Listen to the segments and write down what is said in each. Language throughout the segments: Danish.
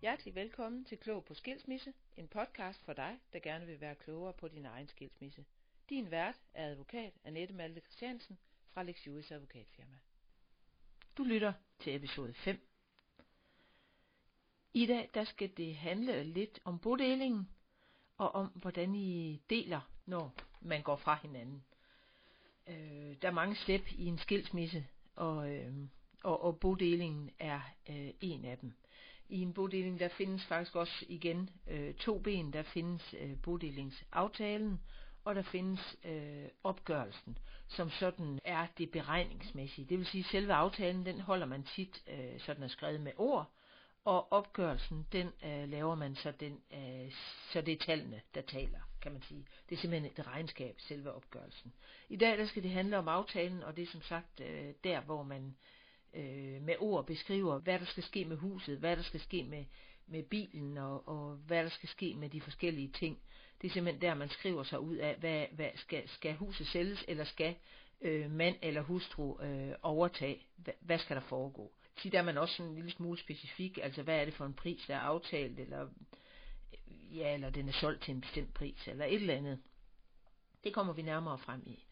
Hjertelig velkommen til Klog på Skilsmisse, en podcast for dig, der gerne vil være klogere på din egen skilsmisse. Din vært er advokat Annette Malte Christiansen fra Lex Juris Advokatfirma. Du lytter til episode 5. I dag der skal det handle lidt om bodelingen og om hvordan I deler, når man går fra hinanden. Øh, der er mange step i en skilsmisse, og, øh, og, og bodelingen er øh, en af dem. I en bodeling der findes faktisk også igen øh, to ben. Der findes øh, bodelingsaftalen, og der findes øh, opgørelsen, som sådan er det beregningsmæssige. Det vil sige, at selve aftalen, den holder man tit, øh, sådan er skrevet med ord, og opgørelsen, den øh, laver man så, den, øh, så det er tallene, der taler, kan man sige. Det er simpelthen et regnskab, selve opgørelsen. I dag der skal det handle om aftalen, og det er som sagt øh, der, hvor man øh, med ord beskriver, hvad der skal ske med huset, hvad der skal ske med, med bilen, og, og hvad der skal ske med de forskellige ting. Det er simpelthen der, man skriver sig ud af, hvad, hvad skal, skal huset sælges, eller skal øh, mand eller hustru øh, overtage, hvad, hvad skal der foregå. Tit er man også sådan en lille smule specifik, altså hvad er det for en pris, der er aftalt, eller, øh, ja, eller den er solgt til en bestemt pris, eller et eller andet. Det kommer vi nærmere frem i.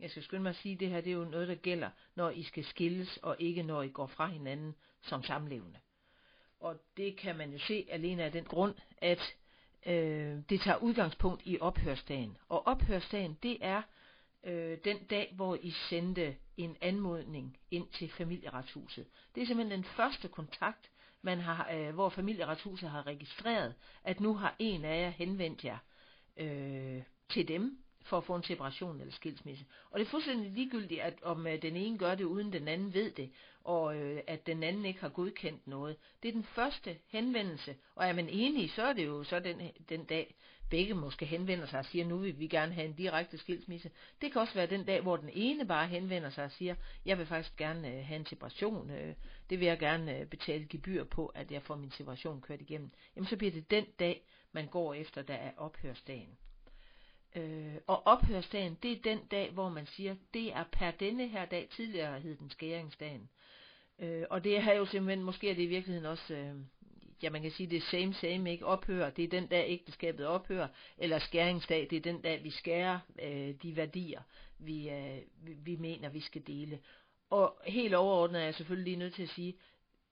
Jeg skal skynde mig at sige, at det her det er jo noget, der gælder, når I skal skilles, og ikke når I går fra hinanden som samlevende. Og det kan man jo se alene af den grund, at øh, det tager udgangspunkt i ophørsdagen. Og ophørsdagen, det er øh, den dag, hvor I sendte en anmodning ind til familieretshuset. Det er simpelthen den første kontakt, man har, øh, hvor familieretshuset har registreret, at nu har en af jer henvendt jer øh, til dem, for at få en separation eller skilsmisse. Og det er fuldstændig ligegyldigt, at om øh, den ene gør det, uden den anden ved det, og øh, at den anden ikke har godkendt noget. Det er den første henvendelse, og er man enige, så er det jo så den, den dag, begge måske henvender sig og siger, nu vil vi gerne have en direkte skilsmisse. Det kan også være den dag, hvor den ene bare henvender sig og siger, jeg vil faktisk gerne øh, have en separation, øh, det vil jeg gerne øh, betale gebyr på, at jeg får min separation kørt igennem. Jamen så bliver det den dag, man går efter, der er ophørsdagen. Øh, og ophørsdagen, det er den dag, hvor man siger, det er per denne her dag, tidligere hed den skæringsdagen. Øh, og det er jo simpelthen, måske er det i virkeligheden også, øh, ja man kan sige, det er same same, ikke ophør, det er den dag ægteskabet ophører, eller skæringsdag, det er den dag, vi skærer øh, de værdier, vi, øh, vi, vi mener, vi skal dele. Og helt overordnet er jeg selvfølgelig lige nødt til at sige,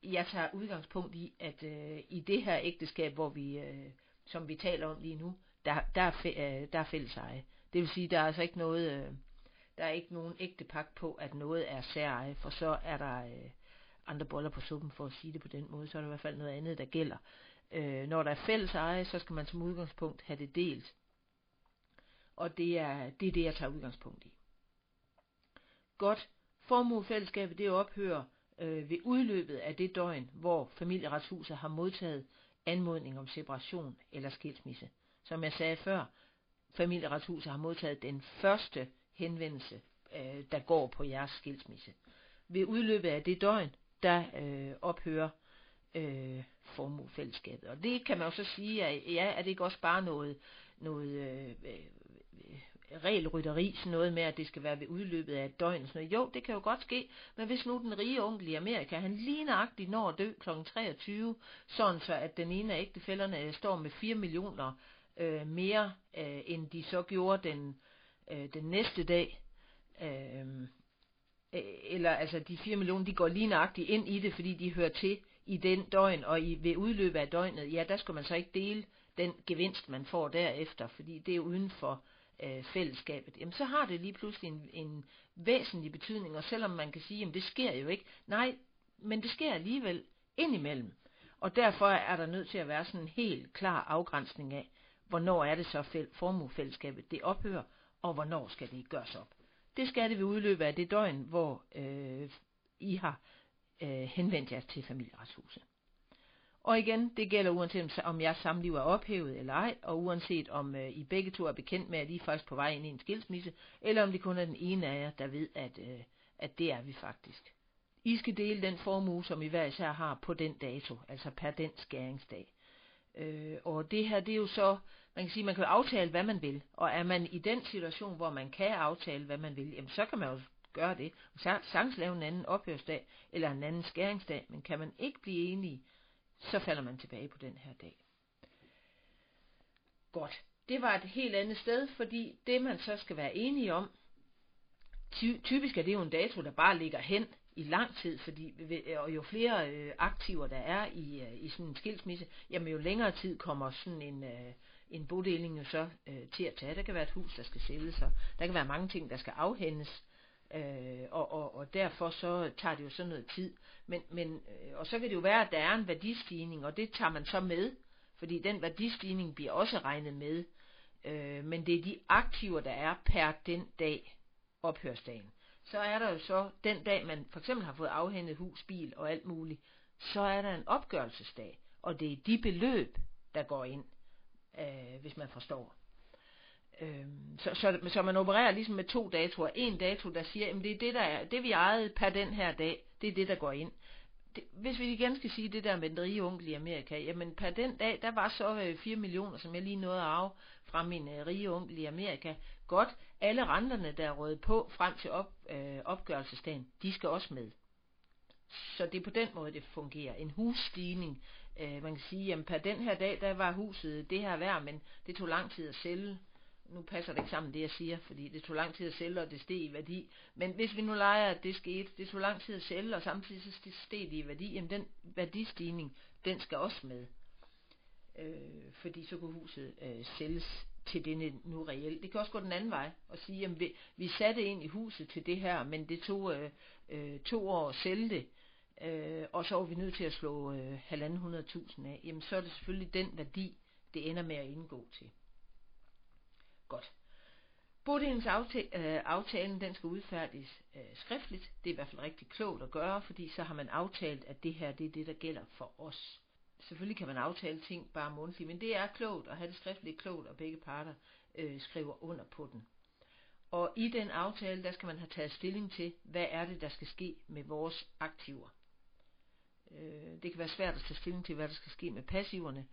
jeg tager udgangspunkt i, at øh, i det her ægteskab, hvor vi, øh, som vi taler om lige nu, der, der, er, øh, der er fælles eje. Det vil sige, der er altså ikke noget, øh, der er ikke nogen ægte pagt på, at noget er særeje, for så er der øh, andre boller på suppen, for at sige det på den måde, så er der i hvert fald noget andet, der gælder. Øh, når der er fælles eje, så skal man som udgangspunkt have det delt. Og det er det, er det jeg tager udgangspunkt i. Godt. Formuefællesskabet det ophører øh, ved udløbet af det døgn, hvor familieretshuset har modtaget anmodning om separation eller skilsmisse. Som jeg sagde før, familieretshuset har modtaget den første henvendelse, øh, der går på jeres skilsmisse. Ved udløbet af det døgn, der øh, ophører øh, formuefællesskabet. Og det kan man jo så sige, at ja, er det ikke også bare noget, noget øh, øh, regelrytteri, sådan noget med, at det skal være ved udløbet af et døgn. Sådan noget. Jo, det kan jo godt ske, men hvis nu den rige onkel i Amerika, han lige nøjagtigt når at dø kl. 23, sådan så at den ene af ægtefælderne øh, står med 4 millioner øh, mere, øh, end de så gjorde den, øh, den næste dag. Øh, øh eller altså de 4 millioner, de går lige nøjagtigt ind i det, fordi de hører til i den døgn, og i, ved udløbet af døgnet, ja, der skal man så ikke dele den gevinst, man får derefter, fordi det er uden for øh, fællesskabet. Jamen, så har det lige pludselig en, en væsentlig betydning, og selvom man kan sige, jamen det sker jo ikke, nej, men det sker alligevel indimellem. Og derfor er der nødt til at være sådan en helt klar afgrænsning af, hvornår er det så formuefællesskabet det ophører, og hvornår skal det gøres op. Det skal det ved udløbet af det døgn, hvor øh, I har øh, henvendt jer til familieretshuset. Og igen, det gælder uanset om jeres samliv er ophævet eller ej, og uanset om øh, I begge to er bekendt med, at I er faktisk på vej ind i en skilsmisse, eller om det kun er den ene af jer, der ved, at, øh, at det er vi faktisk. I skal dele den formue, som I hver især har på den dato, altså per den skæringsdag. Øh, og det her, det er jo så, man kan sige, man kan aftale, hvad man vil. Og er man i den situation, hvor man kan aftale, hvad man vil, jamen så kan man jo gøre det. Og sagtens lave en anden ophørsdag, eller en anden skæringsdag, men kan man ikke blive enige, så falder man tilbage på den her dag. Godt. Det var et helt andet sted, fordi det man så skal være enige om, ty- typisk er det jo en dato, der bare ligger hen i lang tid, fordi og jo flere øh, aktiver der er i, øh, i sådan en skilsmisse, jamen jo længere tid kommer sådan en, øh, en bodeling jo så øh, til at tage. Der kan være et hus, der skal sælges, og der kan være mange ting, der skal afhændes, øh, og, og, og derfor så tager det jo sådan noget tid. Men, men, øh, og så kan det jo være, at der er en værdistigning, og det tager man så med, fordi den værdistigning bliver også regnet med. Øh, men det er de aktiver, der er per den dag, ophørsdagen. Så er der jo så, den dag man for eksempel har fået afhændet hus, bil og alt muligt, så er der en opgørelsesdag, og det er de beløb, der går ind, øh, hvis man forstår. Øh, så, så, så man opererer ligesom med to datoer. En dato, der siger, at det er det, der er, det vi ejede per den her dag, det er det, der går ind. Det, hvis vi igen skal sige det der med den rige onkel i Amerika, jamen per den dag, der var så øh, 4 millioner, som jeg lige nåede at arve fra min øh, rige onkel i Amerika. Godt, alle renterne, der er røget på frem til op, øh, opgørelsesdagen, de skal også med. Så det er på den måde, det fungerer. En husstigning, øh, man kan sige, jamen per den her dag, der var huset det her værd, men det tog lang tid at sælge. Nu passer det ikke sammen det, jeg siger, fordi det tog lang tid at sælge, og det steg i værdi. Men hvis vi nu leger, at det skete, det tog lang tid at sælge, og samtidig så steg det i værdi, jamen den værdistigning, den skal også med. Øh, fordi så kunne huset øh, sælges til det nu reelt. Det kan også gå den anden vej og sige, at vi, vi satte ind i huset til det her, men det tog øh, øh, to år at sælge det, øh, og så var vi nødt til at slå øh, halvanden hundrede tusind af. Jamen så er det selvfølgelig den værdi, det ender med at indgå til. Godt. Bodelingsaftalen, øh, den skal udfærdiges øh, skriftligt. Det er i hvert fald rigtig klogt at gøre, fordi så har man aftalt, at det her det er det, der gælder for os selvfølgelig kan man aftale ting bare mundtligt, men det er klogt at have det skriftligt klogt, og begge parter øh, skriver under på den. Og i den aftale, der skal man have taget stilling til, hvad er det, der skal ske med vores aktiver. Øh, det kan være svært at tage stilling til, hvad der skal ske med passiverne,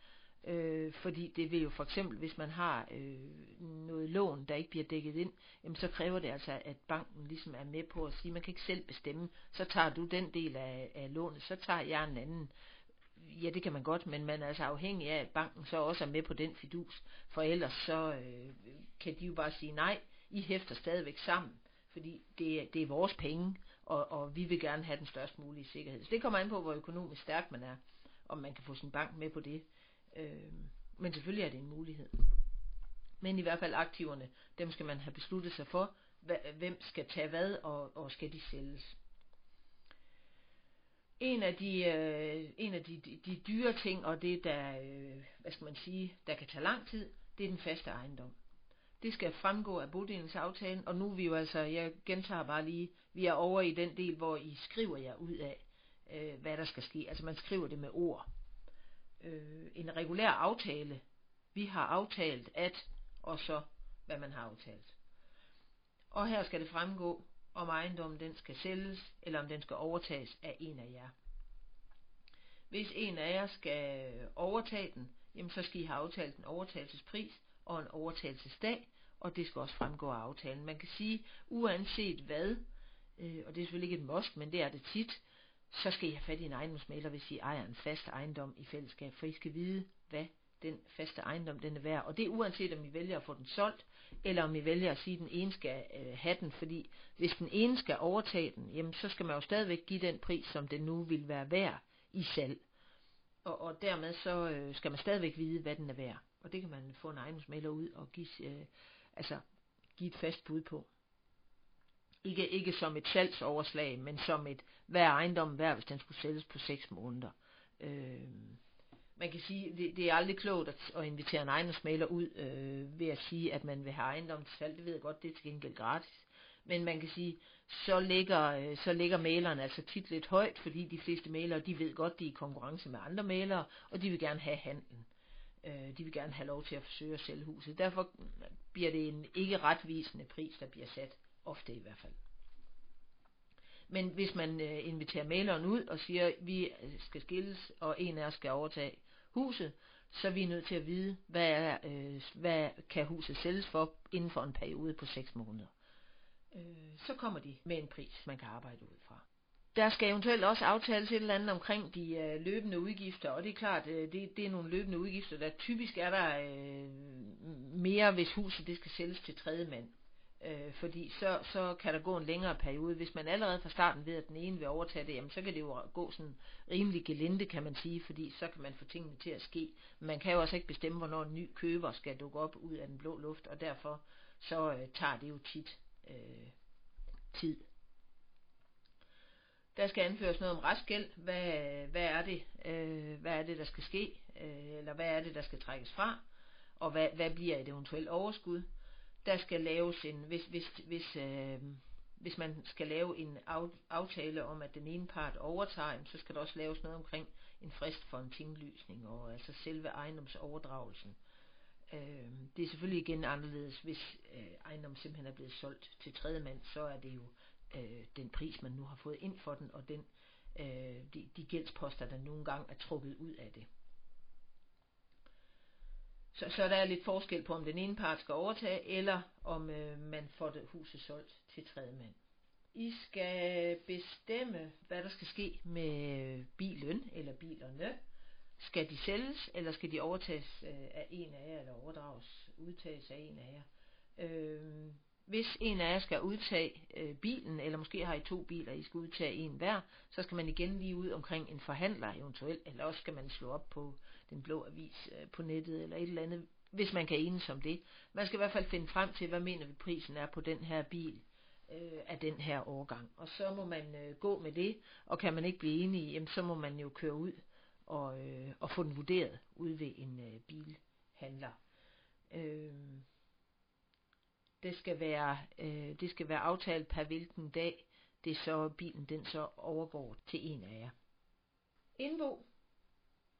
øh, fordi det vil jo for eksempel, hvis man har øh, noget lån, der ikke bliver dækket ind, jamen så kræver det altså, at banken ligesom er med på at sige, man kan ikke selv bestemme, så tager du den del af, af lånet, så tager jeg en anden. Ja, det kan man godt, men man er altså afhængig af, at banken så også er med på den fidus, for ellers så øh, kan de jo bare sige nej, I hæfter stadigvæk sammen, fordi det, det er vores penge, og, og vi vil gerne have den størst mulige sikkerhed. Så det kommer an på, hvor økonomisk stærk man er, om man kan få sin bank med på det. Øh, men selvfølgelig er det en mulighed. Men i hvert fald aktiverne, dem skal man have besluttet sig for, hvem skal tage hvad, og, og skal de sælges en af de, øh, en af de, de, de dyre ting, og det der, øh, hvad skal man sige, der kan tage lang tid, det er den faste ejendom. Det skal fremgå af bodelingsaftalen, og nu er vi jo altså, jeg gentager bare lige, vi er over i den del, hvor I skriver jer ud af, øh, hvad der skal ske. Altså man skriver det med ord. Øh, en regulær aftale, vi har aftalt at, og så hvad man har aftalt. Og her skal det fremgå, om ejendommen den skal sælges, eller om den skal overtages af en af jer. Hvis en af jer skal overtage den, jamen så skal I have aftalt en overtagelsespris og en overtagelsesdag, og det skal også fremgå af aftalen. Man kan sige, uanset hvad, øh, og det er selvfølgelig ikke et must, men det er det tit, så skal I have fat i en ejendomsmaler, hvis I ejer en fast ejendom i fællesskab, for I skal vide, hvad den faste ejendom den er værd. Og det er uanset om I vælger at få den solgt, eller om I vælger at sige, at den ene skal øh, have den, fordi hvis den ene skal overtage den, jamen så skal man jo stadigvæk give den pris, som den nu vil være værd i salg. Og, og dermed så øh, skal man stadigvæk vide, hvad den er værd. Og det kan man få en ejendomsmaler ud og give, øh, altså, give et fast bud på. Ikke, ikke som et salgsoverslag, men som et, hver ejendom ejendommen værd, hvis den skulle sælges på 6 måneder. Øh, man kan sige, det, det er aldrig klogt at, at invitere en ejendomsmaler ud øh, ved at sige, at man vil have ejendom til salg. Det ved jeg godt, det er til gengæld gratis. Men man kan sige, så ligger, øh, så ligger maleren altså tit lidt højt, fordi de fleste malere, de ved godt, de er i konkurrence med andre malere, og de vil gerne have handlen. Øh, de vil gerne have lov til at forsøge at sælge huset. Derfor bliver det en ikke retvisende pris, der bliver sat, ofte i hvert fald. Men hvis man øh, inviterer maleren ud og siger, at vi skal skilles, og en af os skal overtage huset, så er vi nødt til at vide, hvad, er, øh, hvad kan huset sælges for inden for en periode på 6 måneder. Øh, så kommer de med en pris, man kan arbejde ud fra der skal eventuelt også aftales et eller andet omkring de øh, løbende udgifter, og det er klart, øh, det, det er nogle løbende udgifter, der typisk er der øh, mere, hvis huset det skal sælges til tredje mand. Øh, fordi så, så kan der gå en længere periode. Hvis man allerede fra starten ved, at den ene vil overtage det, jamen så kan det jo gå sådan rimelig gelinde, kan man sige, fordi så kan man få tingene til at ske. Man kan jo også ikke bestemme, hvornår en ny køber skal dukke op ud af den blå luft, og derfor så øh, tager det jo tit øh, tid. Der skal anføres noget om restgæld. Hvad, hvad er det, øh, hvad er det, der skal ske? Øh, eller hvad er det, der skal trækkes fra? Og hvad, hvad bliver et eventuelt overskud? Der skal laves en, hvis, hvis, hvis, øh, hvis man skal lave en aftale om, at den ene part overtager, så skal der også laves noget omkring en frist for en tinglysning, og altså selve ejendomsoverdragelsen. Øh, det er selvfølgelig igen anderledes, hvis øh, ejendommen simpelthen er blevet solgt til tredje mand, så er det jo øh, den pris, man nu har fået ind for den, og den, øh, de, de gældsposter, der nogle gange er trukket ud af det. Så, så der er lidt forskel på, om den ene part skal overtage, eller om øh, man får det huset solgt til tredje mand. I skal bestemme, hvad der skal ske med bilen eller bilerne. Skal de sælges, eller skal de overtages øh, af en af jer, eller overdrages, udtages af en af jer? Øh, hvis en af jer skal udtage øh, bilen, eller måske har I to biler, I skal udtage en hver, så skal man igen lige ud omkring en forhandler eventuelt, eller også skal man slå op på den blå avis øh, på nettet, eller et eller andet, hvis man kan enes om det. Man skal i hvert fald finde frem til, hvad mener vi prisen er på den her bil øh, af den her årgang. Og så må man øh, gå med det, og kan man ikke blive enige, jamen, så må man jo køre ud og, øh, og få den vurderet ude ved en øh, bilhandler. Øh, det skal være, øh, det skal være aftalt per hvilken dag, det så bilen den så overgår til en af jer. Indbo.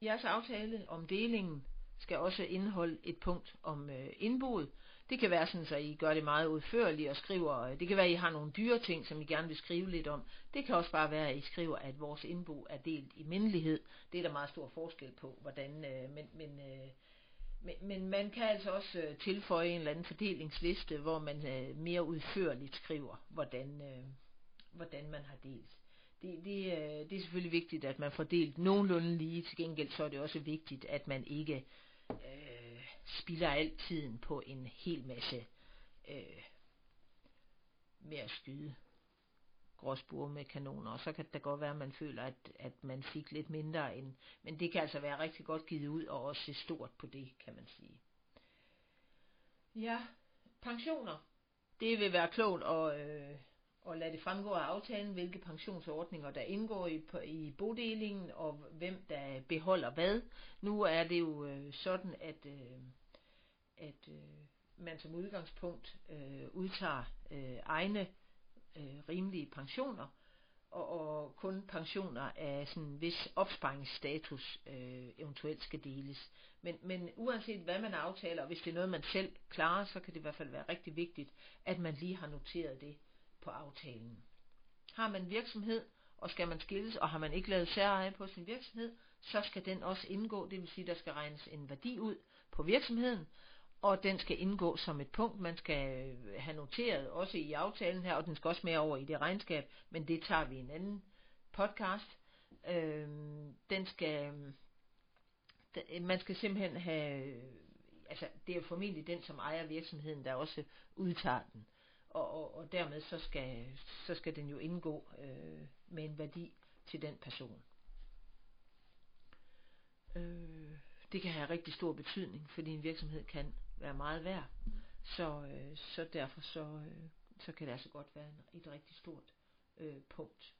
Jeres aftale om delingen skal også indeholde et punkt om øh, indboet. Det kan være sådan, at I gør det meget udførligt og skriver, øh, det kan være, at I har nogle dyre ting, som I gerne vil skrive lidt om. Det kan også bare være, at I skriver, at vores indbo er delt i mindelighed. Det er der meget stor forskel på, hvordan, øh, men, men øh, men, men man kan altså også øh, tilføje en eller anden fordelingsliste, hvor man øh, mere udførligt skriver, hvordan, øh, hvordan man har delt. Det, det, øh, det er selvfølgelig vigtigt, at man får delt nogenlunde lige. Til gengæld så er det også vigtigt, at man ikke øh, spilder al tiden på en hel masse øh, med at skyde gråsbure med kanoner, og så kan det godt være, at man føler, at, at man fik lidt mindre end, men det kan altså være rigtig godt givet ud, og også se stort på det, kan man sige. Ja, pensioner. Det vil være klogt at, øh, at lade det fremgå af aftalen, hvilke pensionsordninger der indgår i, i bodelingen, og hvem der beholder hvad. Nu er det jo øh, sådan, at, øh, at øh, man som udgangspunkt øh, udtager øh, egne øh, rimelige pensioner, og, og kun pensioner af sådan vis opsparingsstatus øh, eventuelt skal deles. Men, men uanset hvad man aftaler, og hvis det er noget, man selv klarer, så kan det i hvert fald være rigtig vigtigt, at man lige har noteret det på aftalen. Har man virksomhed, og skal man skilles, og har man ikke lavet særeje på sin virksomhed, så skal den også indgå, det vil sige, der skal regnes en værdi ud på virksomheden, og den skal indgå som et punkt, man skal øh, have noteret, også i aftalen her, og den skal også med over i det regnskab, men det tager vi en anden podcast. Øh, den skal, man skal simpelthen have, altså det er formentlig den, som ejer virksomheden, der også udtager den, og, og, og dermed så skal, så skal den jo indgå øh, med en værdi til den person. Øh, det kan have rigtig stor betydning, fordi en virksomhed kan være meget værd. Så, øh, så derfor så, øh, så kan det altså godt være et rigtig stort øh, punkt.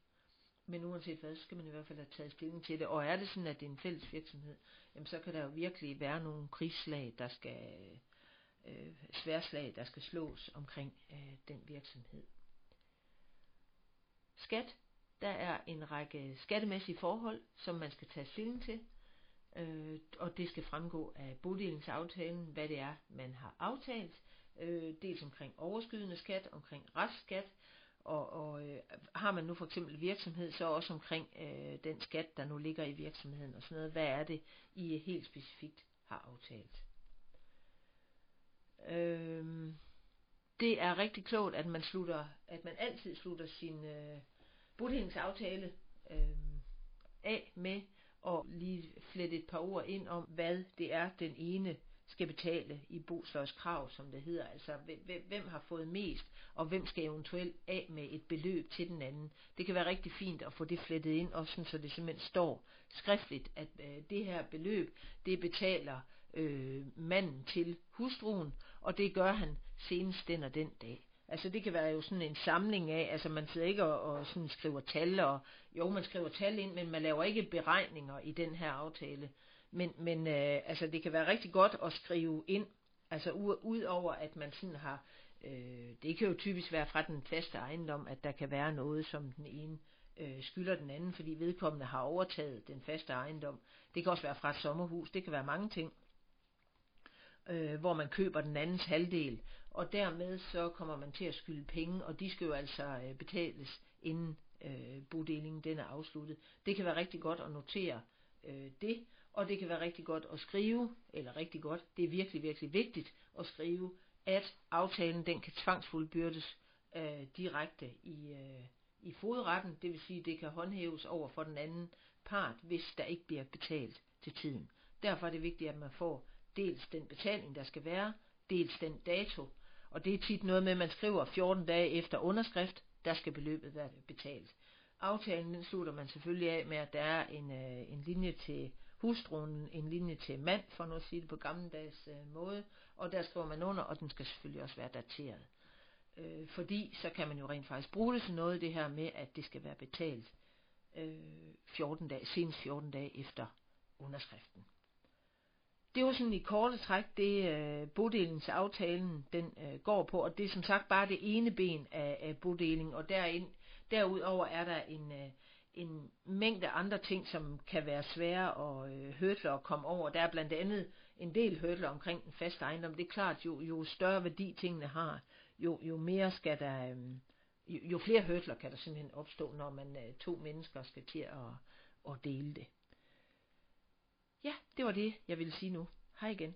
Men uanset hvad, så skal man i hvert fald have taget stilling til det. Og er det sådan, at det er en fælles virksomhed, jamen så kan der jo virkelig være nogle krigsslag, der skal, øh, sværslag, der skal slås omkring øh, den virksomhed. Skat. Der er en række skattemæssige forhold, som man skal tage stilling til øh, og det skal fremgå af bodelingsaftalen, hvad det er, man har aftalt, øh, dels omkring overskydende skat, omkring restskat, og, og øh, har man nu for eksempel virksomhed, så også omkring øh, den skat, der nu ligger i virksomheden og sådan noget. Hvad er det, I helt specifikt har aftalt? Øh, det er rigtig klogt, at man slutter, at man altid slutter sin øh, bodelingsaftale øh, af med og lige flette et par ord ind om, hvad det er, den ene skal betale i krav, som det hedder. Altså, hvem har fået mest, og hvem skal eventuelt af med et beløb til den anden. Det kan være rigtig fint at få det flettet ind, også sådan, så det simpelthen står skriftligt, at øh, det her beløb, det betaler øh, manden til hustruen, og det gør han senest den og den dag. Altså det kan være jo sådan en samling af, altså man sidder ikke og, og sådan skriver tal, og jo man skriver tal ind, men man laver ikke beregninger i den her aftale. Men, men øh, altså det kan være rigtig godt at skrive ind, altså ud over at man sådan har, øh, det kan jo typisk være fra den faste ejendom, at der kan være noget, som den ene øh, skylder den anden, fordi vedkommende har overtaget den faste ejendom. Det kan også være fra et sommerhus, det kan være mange ting øh, hvor man køber den andens halvdel, og dermed så kommer man til at skylde penge, og de skal jo altså øh, betales inden øh, bodelingen den er afsluttet. Det kan være rigtig godt at notere øh, det, og det kan være rigtig godt at skrive, eller rigtig godt, det er virkelig, virkelig vigtigt at skrive, at aftalen den kan tvangsfuldbyrdes øh, direkte i, øh, i fodretten, det vil sige, det kan håndhæves over for den anden part, hvis der ikke bliver betalt til tiden. Derfor er det vigtigt, at man får dels den betaling, der skal være, dels den dato. Og det er tit noget med, at man skriver 14 dage efter underskrift, der skal beløbet være betalt. Aftalen den slutter man selvfølgelig af med, at der er en, øh, en linje til hustruen, en linje til mand, for nu at sige det på gammeldags øh, måde, og der skriver man under, og den skal selvfølgelig også være dateret. Øh, fordi så kan man jo rent faktisk bruge det til noget, det her med, at det skal være betalt øh, 14 dage, senest 14 dage efter underskriften det var sådan i korte træk det øh, bodelingsaftalen den øh, går på, og det er som sagt bare det ene ben af, af bodeling, og derind, derudover er der en, øh, en mængde andre ting, som kan være svære at øh, hørtle at komme over. Der er blandt andet en del hørtler omkring den faste ejendom. Det er klart, jo, jo større værdi tingene har, jo, jo mere skal der, øh, jo, jo flere hørtler kan der simpelthen opstå, når man øh, to mennesker skal til at, at dele det. Ja, det var det, jeg ville sige nu. Hej igen.